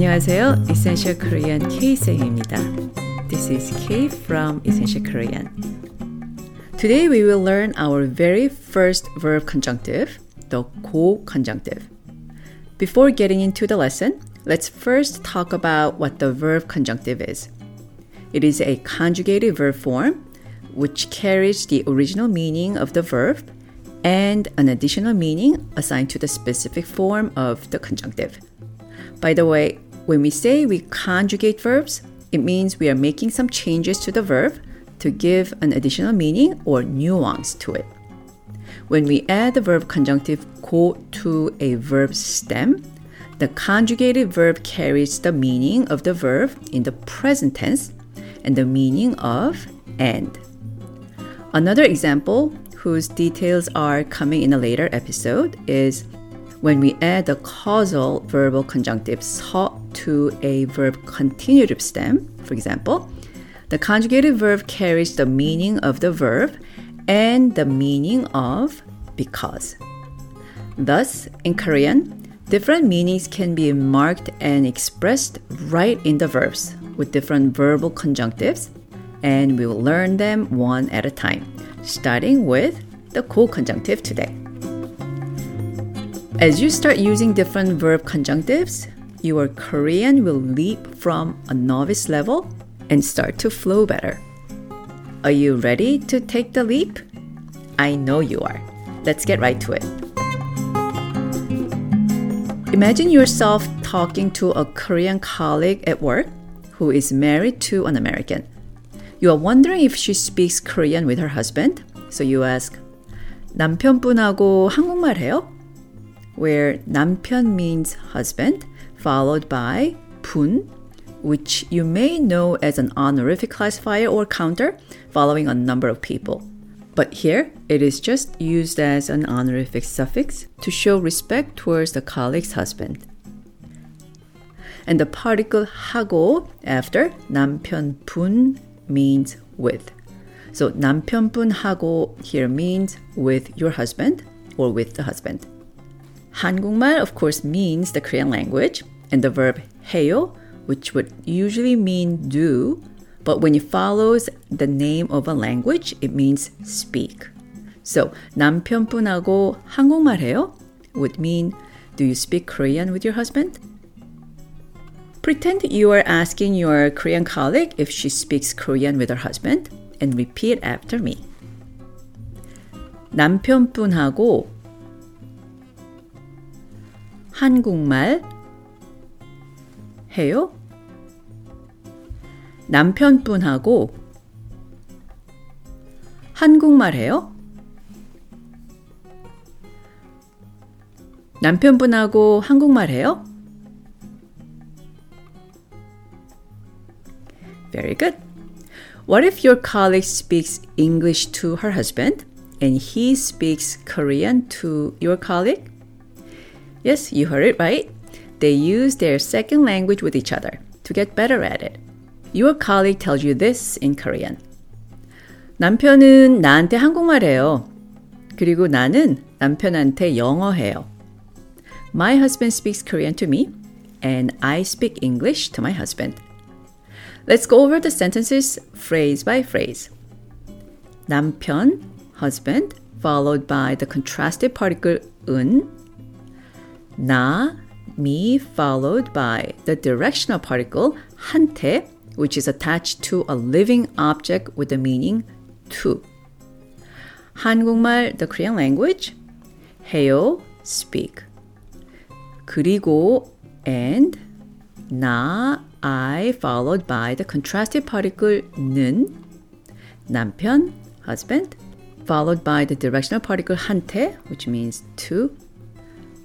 안녕하세요. Essential Korean K-쌤입니다. This is K from Essential Korean. Today we will learn our very first verb conjunctive, the 고 conjunctive. Before getting into the lesson, let's first talk about what the verb conjunctive is. It is a conjugated verb form which carries the original meaning of the verb and an additional meaning assigned to the specific form of the conjunctive. By the way, when we say we conjugate verbs, it means we are making some changes to the verb to give an additional meaning or nuance to it. When we add the verb conjunctive go to a verb stem, the conjugated verb carries the meaning of the verb in the present tense and the meaning of and. Another example, whose details are coming in a later episode, is when we add the causal verbal conjunctive 서 to a verb continuative stem, for example, the conjugated verb carries the meaning of the verb and the meaning of because. Thus, in Korean, different meanings can be marked and expressed right in the verbs with different verbal conjunctives, and we will learn them one at a time, starting with the co-conjunctive today. As you start using different verb conjunctives, your Korean will leap from a novice level and start to flow better. Are you ready to take the leap? I know you are. Let's get right to it. Imagine yourself talking to a Korean colleague at work who is married to an American. You are wondering if she speaks Korean with her husband, so you ask, 남편분하고 한국말 해요? where 남편 means husband, followed by 분, which you may know as an honorific classifier or counter following a number of people. But here, it is just used as an honorific suffix to show respect towards the colleague's husband. And the particle 하고 after 남편분 means with. So 남편분하고 here means with your husband or with the husband. 한국말, of course, means the Korean language, and the verb 해요, which would usually mean do, but when it follows the name of a language, it means speak. So, 남편분하고 한국말 해요 would mean, do you speak Korean with your husband? Pretend you are asking your Korean colleague if she speaks Korean with her husband and repeat after me. 남편분하고 한국말 해요? 남편분하고 한국말 해요? 남편분하고 한국말 해요? Very good. What if your colleague speaks English to her husband and he speaks Korean to your colleague? Yes, you heard it right. They use their second language with each other to get better at it. Your colleague tells you this in Korean. 남편은 나한테 한국말 해요. 그리고 나는 남편한테 영어 해요. My husband speaks Korean to me, and I speak English to my husband. Let's go over the sentences phrase by phrase. 남편, husband, followed by the contrasted particle 은, 나, me, followed by the directional particle 한테, which is attached to a living object with the meaning to. 한국말, the Korean language. 해요, speak. 그리고 and 나, I, followed by the contrasted particle 는 남편, husband, followed by the directional particle 한테, which means to,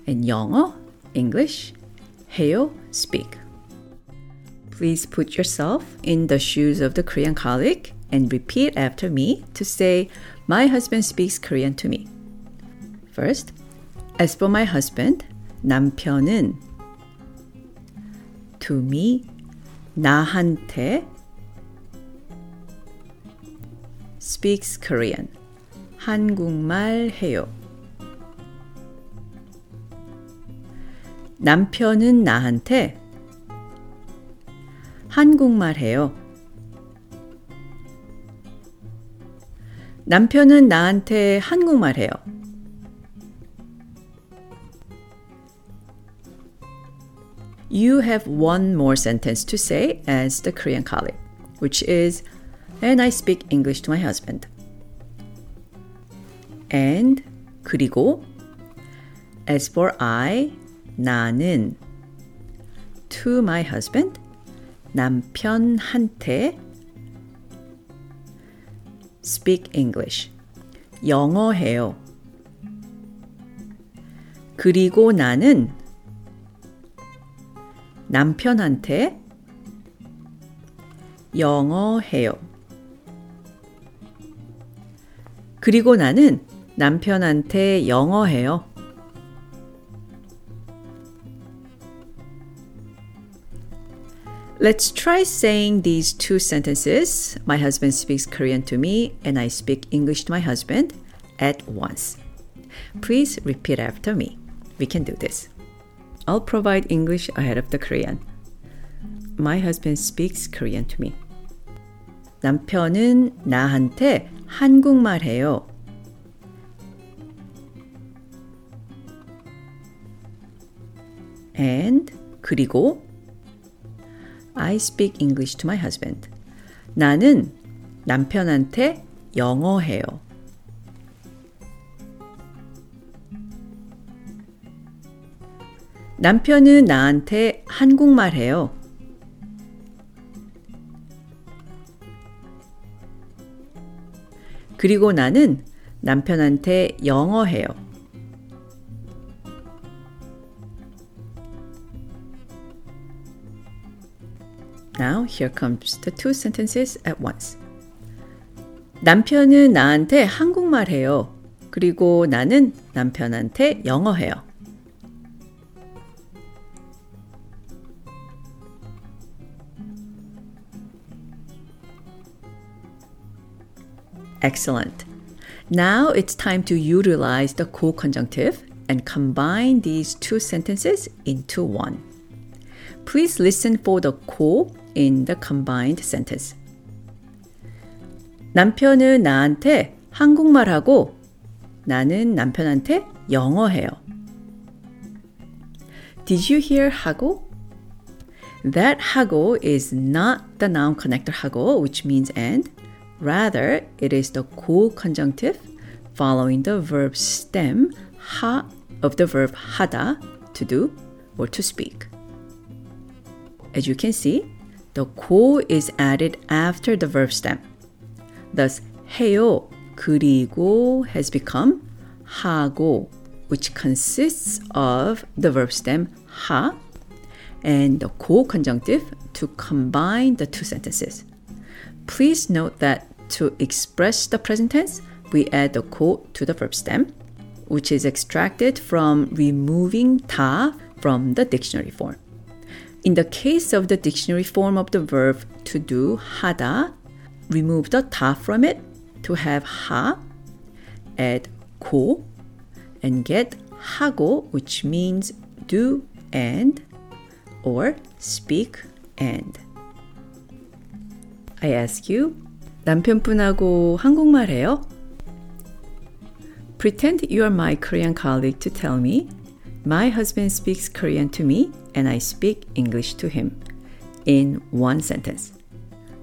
and 영어, English, 해요, speak. Please put yourself in the shoes of the Korean colleague and repeat after me to say, My husband speaks Korean to me. First, as for my husband, 남편은 to me, 나한테 speaks Korean. 한국말 해요. 남편은 나한테 한국말 해요. 남편은 나한테 한국말 해요. You have one more sentence to say as the Korean colleague, which is, and I speak English to my husband. And 그리고 as for I 나는 to my husband 남편한테 speak English 영어 해요. 그리고 나는 남편한테 영어 해요. 그리고 나는 남편한테 영어 해요. Let's try saying these two sentences. My husband speaks Korean to me, and I speak English to my husband at once. Please repeat after me. We can do this. I'll provide English ahead of the Korean. My husband speaks Korean to me. 남편은 나한테 한국말 해요. and 그리고 I speak English to my husband. 나는 남편한테 영어 해요. 남편은 나한테 한국말 해요. 그리고 나는 남편한테 영어 해요. Now here comes the two sentences at once. 남편은 나한테 한국말 해요. 그리고 나는 남편한테 영어 해요. Excellent. Now it's time to utilize the co-conjunctive and combine these two sentences into one. Please listen for the co in the combined sentence. 남편은 나한테 한국말 하고 나는 남편한테 영어 해요. Did you hear 하고? That 하고 is not the noun connector 하고, which means and. Rather, it is the co-conjunctive following the verb stem 하 of the verb 하다, to do or to speak. As you can see, the 고 is added after the verb stem. Thus, 해요 그리고 has become 하고, which consists of the verb stem 하 and the co-conjunctive to combine the two sentences. Please note that to express the present tense, we add the co to the verb stem, which is extracted from removing 다 from the dictionary form. In the case of the dictionary form of the verb to do, 하다, remove the 다 from it to have 하, add 고, and get 하고, which means do and, or speak and. I ask you, 남편분하고 한국말 해요? Pretend you are my Korean colleague to tell me, my husband speaks Korean to me and I speak English to him in one sentence.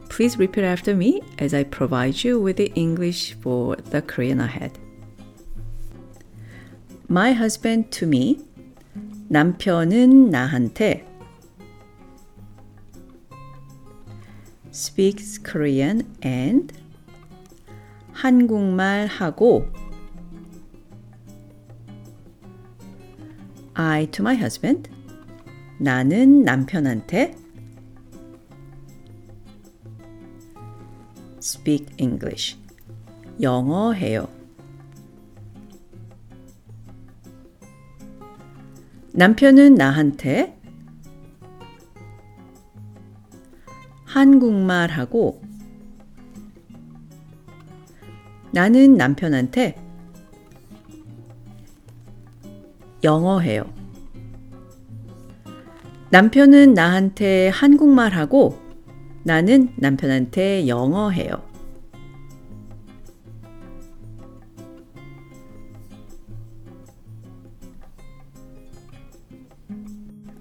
Please repeat after me as I provide you with the English for the Korean ahead. My husband to me, 남편은 나한테 speaks Korean and 한국말 하고 I to my husband 나는 남편한테 speak English 영어 해요. 남편은 나한테 한국말 하고 나는 남편한테 영어 해요. 남편은 나한테 한국말 하고 나는 남편한테 영어 해요.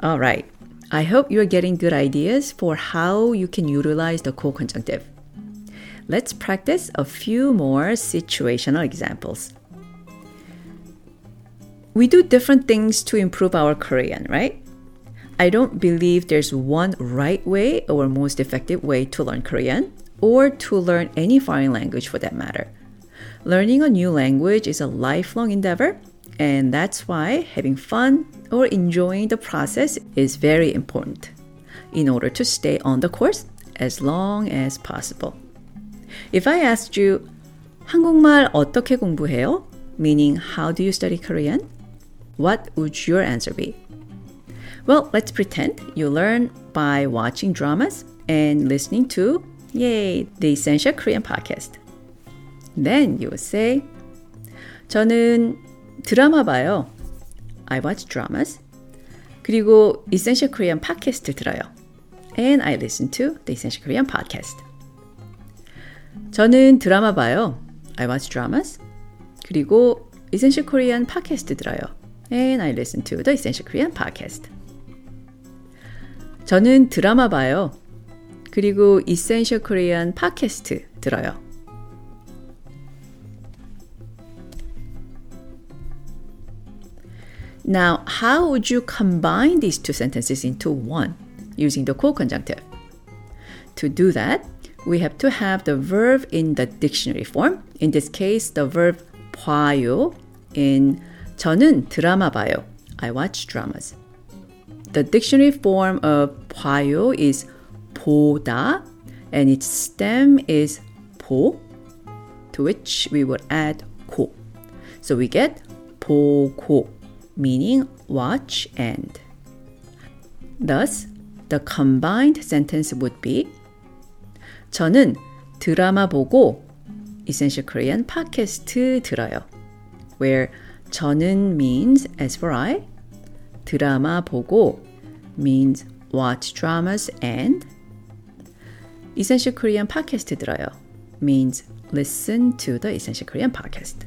All right. I hope you're getting good ideas for how you can utilize the co-conjunctive. Let's practice a few more situational examples. We do different things to improve our Korean, right? I don't believe there's one right way or most effective way to learn Korean or to learn any foreign language for that matter. Learning a new language is a lifelong endeavor, and that's why having fun or enjoying the process is very important in order to stay on the course as long as possible. If I asked you, 한국말 어떻게 공부해요? Meaning, how do you study Korean? What would your answer be? Well, let's pretend you learn by watching dramas and listening to, yay, the Essential Korean podcast. Then you would say, 저는 드라마 봐요. I watch dramas. 그리고 Essential Korean podcast 들어요. And I listen to the Essential Korean podcast. 저는 드라마 봐요. I watch dramas. 그리고 Essential Korean podcast 들어요. And I listen to the Essential Korean podcast. 저는 드라마 봐요. 그리고 Essential Korean 팟캐스트 들어요. Now, how would you combine these two sentences into one using the co-conjunctive? To do that, we have to have the verb in the dictionary form. In this case, the verb 봐요 in 저는 드라마 봐요. I watch dramas. The dictionary form of 봐요 is 보다 and its stem is 보 to which we would add 고. So we get 보고 meaning watch and. Thus, the combined sentence would be 저는 드라마 보고 Essential Korean 팟캐스트 들어요. Where 저는 means as for I, 드라마 보고 means watch dramas and Essential Korean podcast 들어요 means listen to the Essential Korean podcast.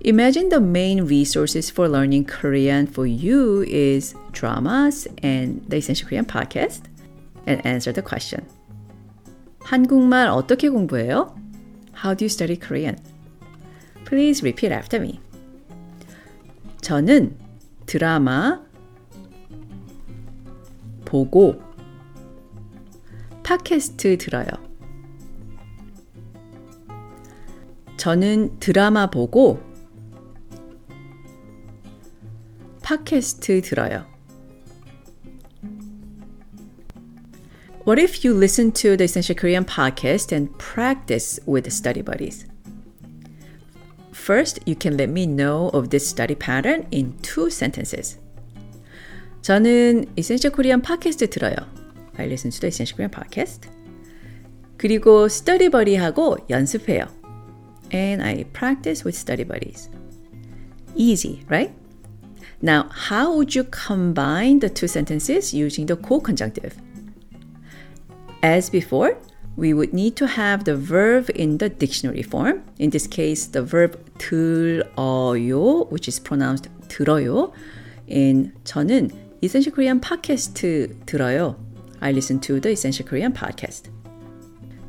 Imagine the main resources for learning Korean for you is dramas and the Essential Korean podcast and answer the question. 한국말 어떻게 공부해요? How do you study Korean? Please repeat after me. 저는 드라마 보고 팟캐스트 들어요. 저는 드라마 보고 팟캐스트 들어요. What if you listen to the Essential Korean podcast and practice with study buddies? First, you can let me know of this study pattern in two sentences. 저는 Essential Korean 팟캐스트 들어요. I listen to the Essential Korean podcast. 그리고 study buddy하고 연습해요. And I practice with study buddies. Easy, right? Now, how would you combine the two sentences using the co-conjunctive? As before, we would need to have the verb in the dictionary form. In this case, the verb 들어요, which is pronounced 들어요. In 저는 Essential Korean 팟캐스트 들어요. I listen to the Essential Korean podcast.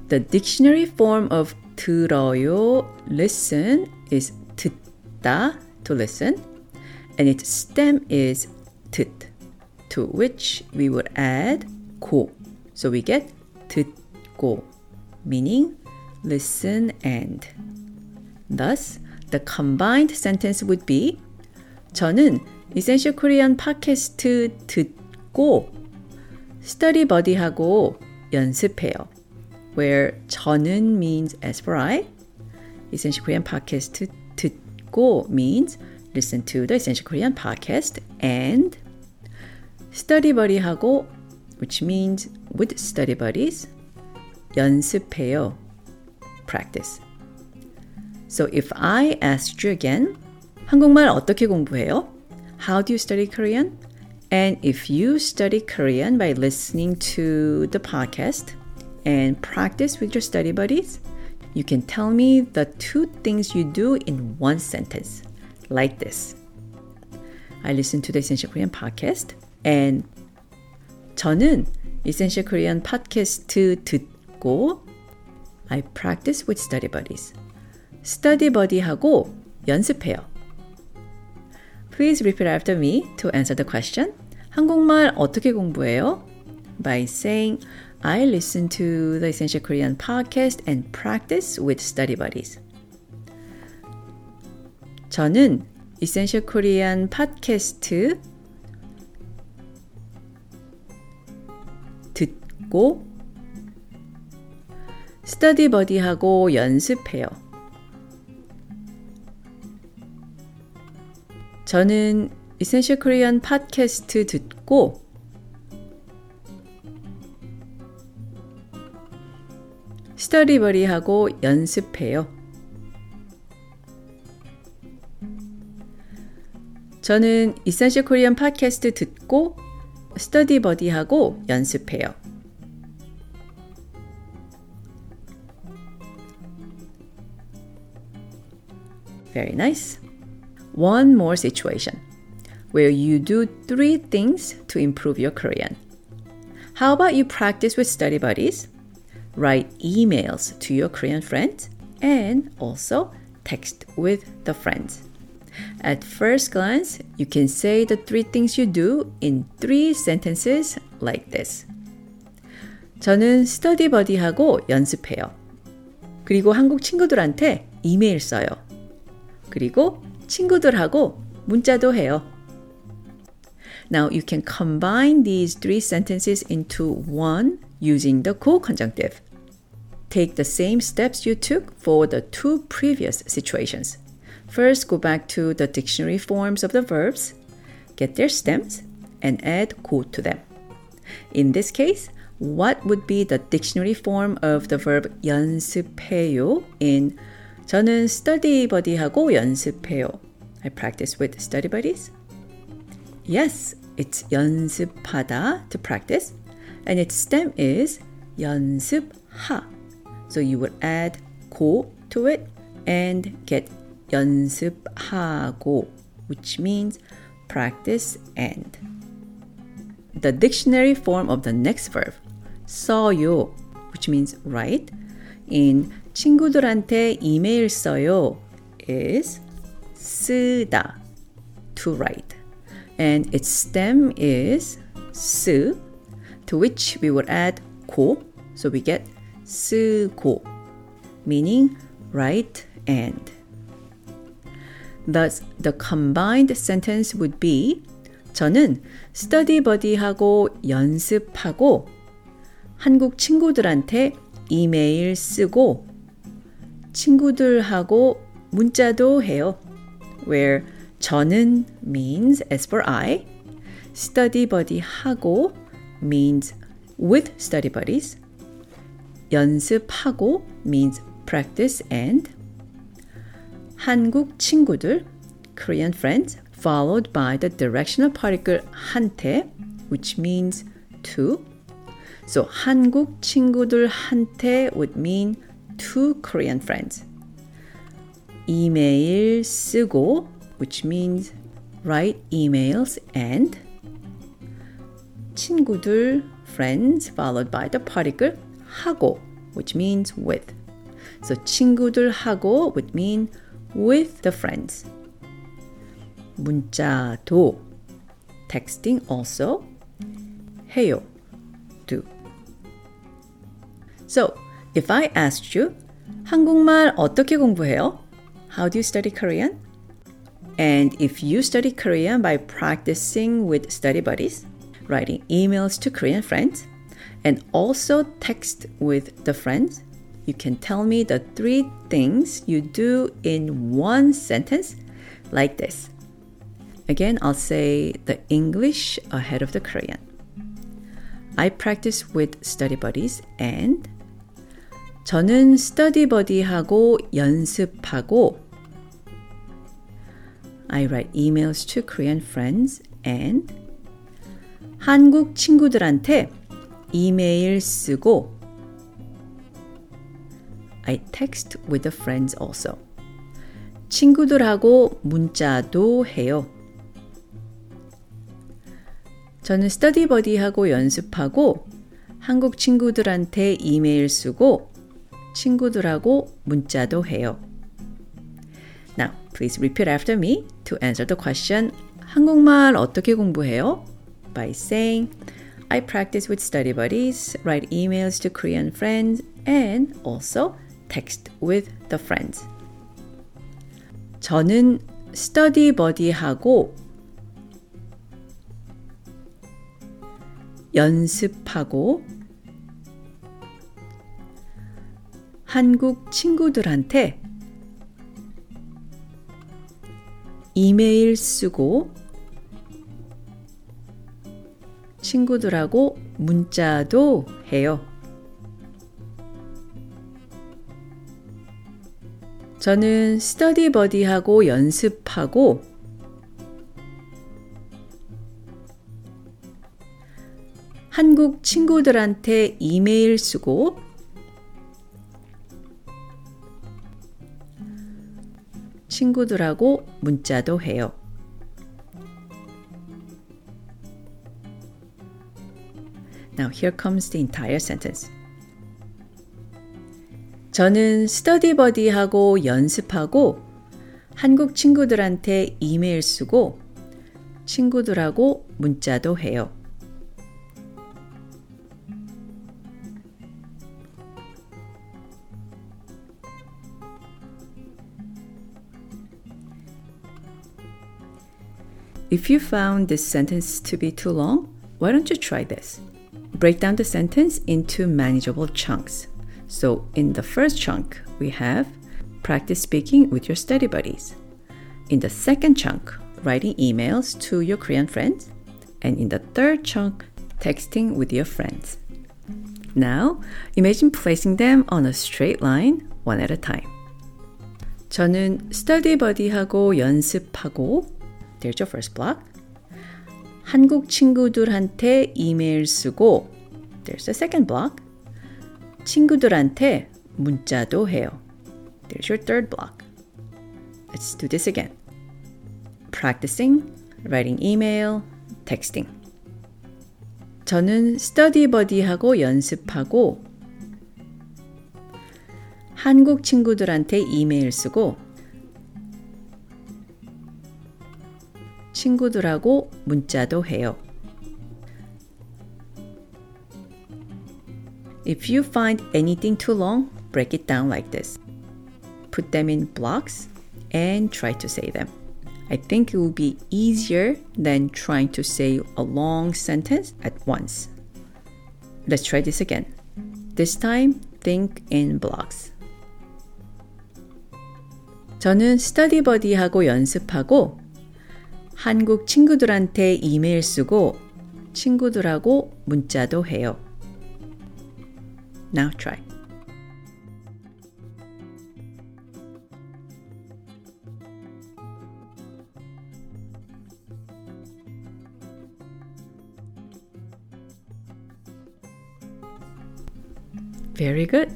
The dictionary form of 들어요, listen is 듣다, to listen, and its stem is 듣, to which we would add 고. So we get 듣고, meaning listen and. Thus, the combined sentence would be 저는 Essential Korean 팟캐스트 듣고 study buddy하고 연습해요. Where 저는 means as for I, Essential Korean 팟캐스트 듣고 means listen to the Essential Korean podcast and study buddy하고 which means with study buddies 연습해요. practice. So if I asked you again, 한국말 어떻게 공부해요? How do you study Korean? And if you study Korean by listening to the podcast and practice with your study buddies, you can tell me the two things you do in one sentence, like this. I listen to the Essential Korean podcast and 저는 Essential Korean 팟캐스트 듣 고 I practice with study buddies. study buddy하고 연습해요. Please repeat after me to answer the question. 한국말 어떻게 공부해요? By saying, I listen to the Essential Korean podcast and practice with study buddies. 저는 Essential Korean 팟캐스트 듣고 스터디 버디하고 연습해요. 저는 이센셜 코리안 팟캐스트 듣고 스터디버리하고 연습해요. 저는 이센셜 코리안 팟캐스트 듣고 스터디 버디하고 연습해요. Very nice. One more situation where you do three things to improve your Korean. How about you practice with study buddies, write emails to your Korean friends, and also text with the friends. At first glance, you can say the three things you do in three sentences like this. 저는 스터디 버디하고 연습해요. 그리고 한국 친구들한테 이메일 써요. 그리고 친구들하고 문자도 해요. Now you can combine these three sentences into one using the co-conjunctive. Take the same steps you took for the two previous situations. First, go back to the dictionary forms of the verbs, get their stems, and add ko to them. In this case, what would be the dictionary form of the verb 연습해요 in 저는 study buddy하고 연습해요. I practice with study buddies. Yes, it's 연습하다 to practice, and its stem is 연습하. So you would add 고 to it and get 연습하고, which means practice and. The dictionary form of the next verb, 써요, which means write, in 친구들한테 이메일 써요 is 쓰다 to write and its stem is 쓰 to which we would add 고 so we get 쓰고 meaning write and thus the combined sentence would be 저는 스터디 버디하고 연습하고 한국 친구들한테 이메일 쓰고 친구들하고 문자도 해요. Where 저는 means as for I, study buddy 하고 means with study buddies, 연습하고 means practice and 한국 친구들 Korean friends followed by the directional particle 한테 which means to so 한국 친구들한테 would mean to Korean friends. 이메일 쓰고 which means write emails and 친구들 friends followed by the particle 하고 which means with. So 친구들하고 would mean with the friends. 문자도 texting also 해요 do. So If I asked you, 한국말 어떻게 공부해요? How do you study Korean? And if you study Korean by practicing with study buddies, writing emails to Korean friends, and also text with the friends, you can tell me the three things you do in one sentence like this. Again, I'll say the English ahead of the Korean. I practice with study buddies and 저는 스터디 버디하고 연습하고 I write emails to Korean friends and 한국 친구들한테 이메일 쓰고 I text with the friends also. 친구들하고 문자도 해요. 저는 스터디 버디하고 연습하고 한국 친구들한테 이메일 쓰고 친구들하고 문자도 해요. Now, please repeat after me to answer the question 한국말 어떻게 공부해요? By saying I practice with study buddies, write emails to Korean friends, and also text with the friends. 저는 스터디 버디하고 연습하고 한국 친구들한테 이메일 쓰고 친구들하고 문자도 해요. 저는 스터디 버디하고 연습하고 한국 친구들한테 이메일 쓰고 친구들하고 문자도 해요. Now here comes the. 저는 스터디 버디하고 연습하고 한국 친구들한테 이메일 쓰고 친구들하고 문자도 해요. If you found this sentence to be too long, why don't you try this? Break down the sentence into manageable chunks. So, in the first chunk, we have practice speaking with your study buddies. In the second chunk, writing emails to your Korean friends. And in the third chunk, texting with your friends. Now, imagine placing them on a straight line, one at a time. 저는 스터디 버디하고 연습하고 There's your first block. 한국 친구들한테 이메일 쓰고 There's the second block. 친구들한테 문자도 해요. There's your third block. Let's do this again. Practicing, writing email, texting. 저는 스터디 버디하고 연습하고 한국 친구들한테 이메일 쓰고 친구들하고 문자도 해요. If you find anything too long, break it down like this. Put them in blocks and try to say them. I think it will be easier than trying to say a long sentence at once. Let's try this again. This time, think in blocks. 저는 스터디 버디하고 연습하고 한국 친구들한테 이메일 쓰고 친구들하고 문자도 해요. Now try. Very good.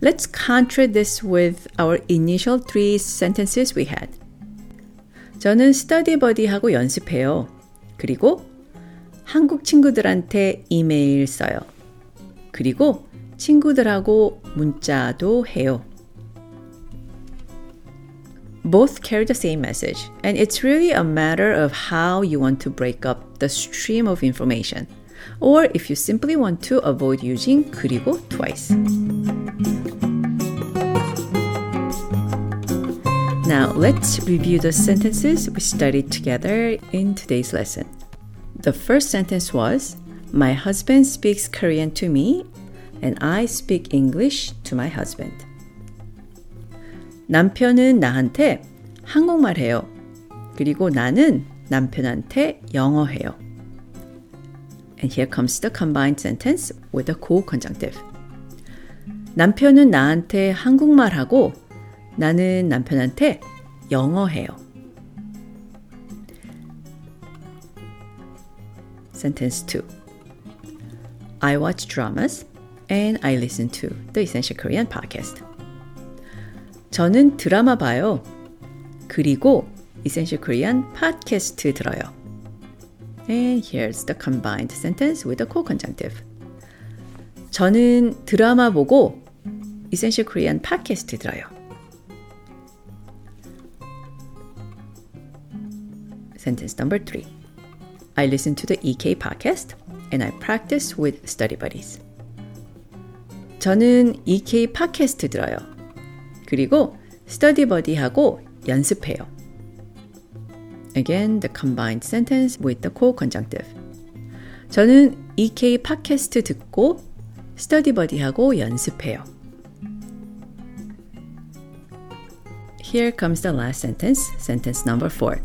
Let's counter this with our initial three sentences we had. 저는 스터디 버디하고 연습해요. 그리고 한국 친구들한테 이메일 써요. 그리고 친구들하고 문자도 해요. Both carry the same message, and it's really a matter of how you want to break up the stream of information, or if you simply want to avoid using 그리고 twice. Now, let's review the sentences we studied together in today's lesson. The first sentence was My husband speaks Korean to me, and I speak English to my husband. 남편은 나한테 한국말 해요. 그리고 나는 남편한테 영어 해요. And here comes the combined sentence with a co-conjunctive. 남편은 나한테 한국말 하고 나는 남편한테 영어 해요. Sentence 2. I watch dramas and I listen to the Essential Korean podcast. 저는 드라마 봐요. 그리고 Essential Korean 팟캐스트 들어요. And here's the combined sentence with the co-conjunctive. 저는 드라마 보고 Essential Korean 팟캐스트 들어요. Sentence number three. I listen to the EK podcast and I practice with study buddies. 저는 EK 팟캐스트 들어요. 그리고 스터디 버디하고 연습해요. Again, the combined sentence with the co-conjunctive. 저는 EK 팟캐스트 듣고 스터디 버디하고 연습해요. Here comes the last sentence, sentence number four.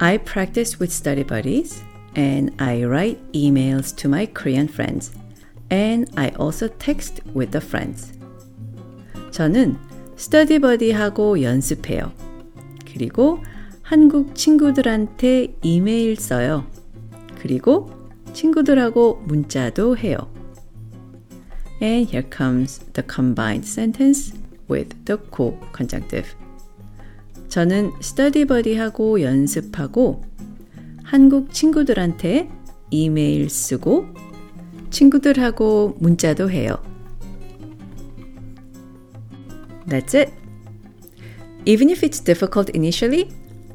I practice with study buddies and I write emails to my Korean friends and I also text with the friends. 저는 스터디 버디하고 연습해요. 그리고 한국 친구들한테 이메일 써요. 그리고 친구들하고 문자도 해요. And here comes the combined sentence with the co-conjunctive. 저는 스터디 버디하고 연습하고 한국 친구들한테 이메일 쓰고 친구들하고 문자도 해요. That's it. Even if it's difficult initially,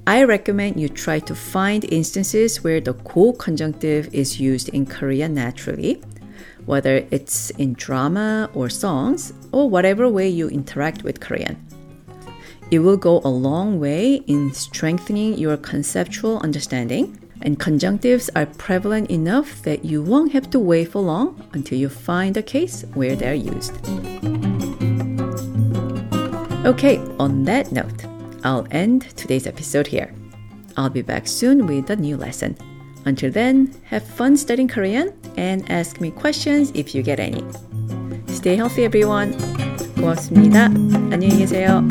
I recommend you try to find instances where the co-conjunctive is used in Korean naturally, whether it's in drama or songs or whatever way you interact with Korean. It will go a long way in strengthening your conceptual understanding, and conjunctives are prevalent enough that you won't have to wait for long until you find a case where they're used. Okay, on that note, I'll end today's episode here. I'll be back soon with a new lesson. Until then, have fun studying Korean and ask me questions if you get any. Stay healthy, everyone. 고맙습니다. 안녕히 계세요.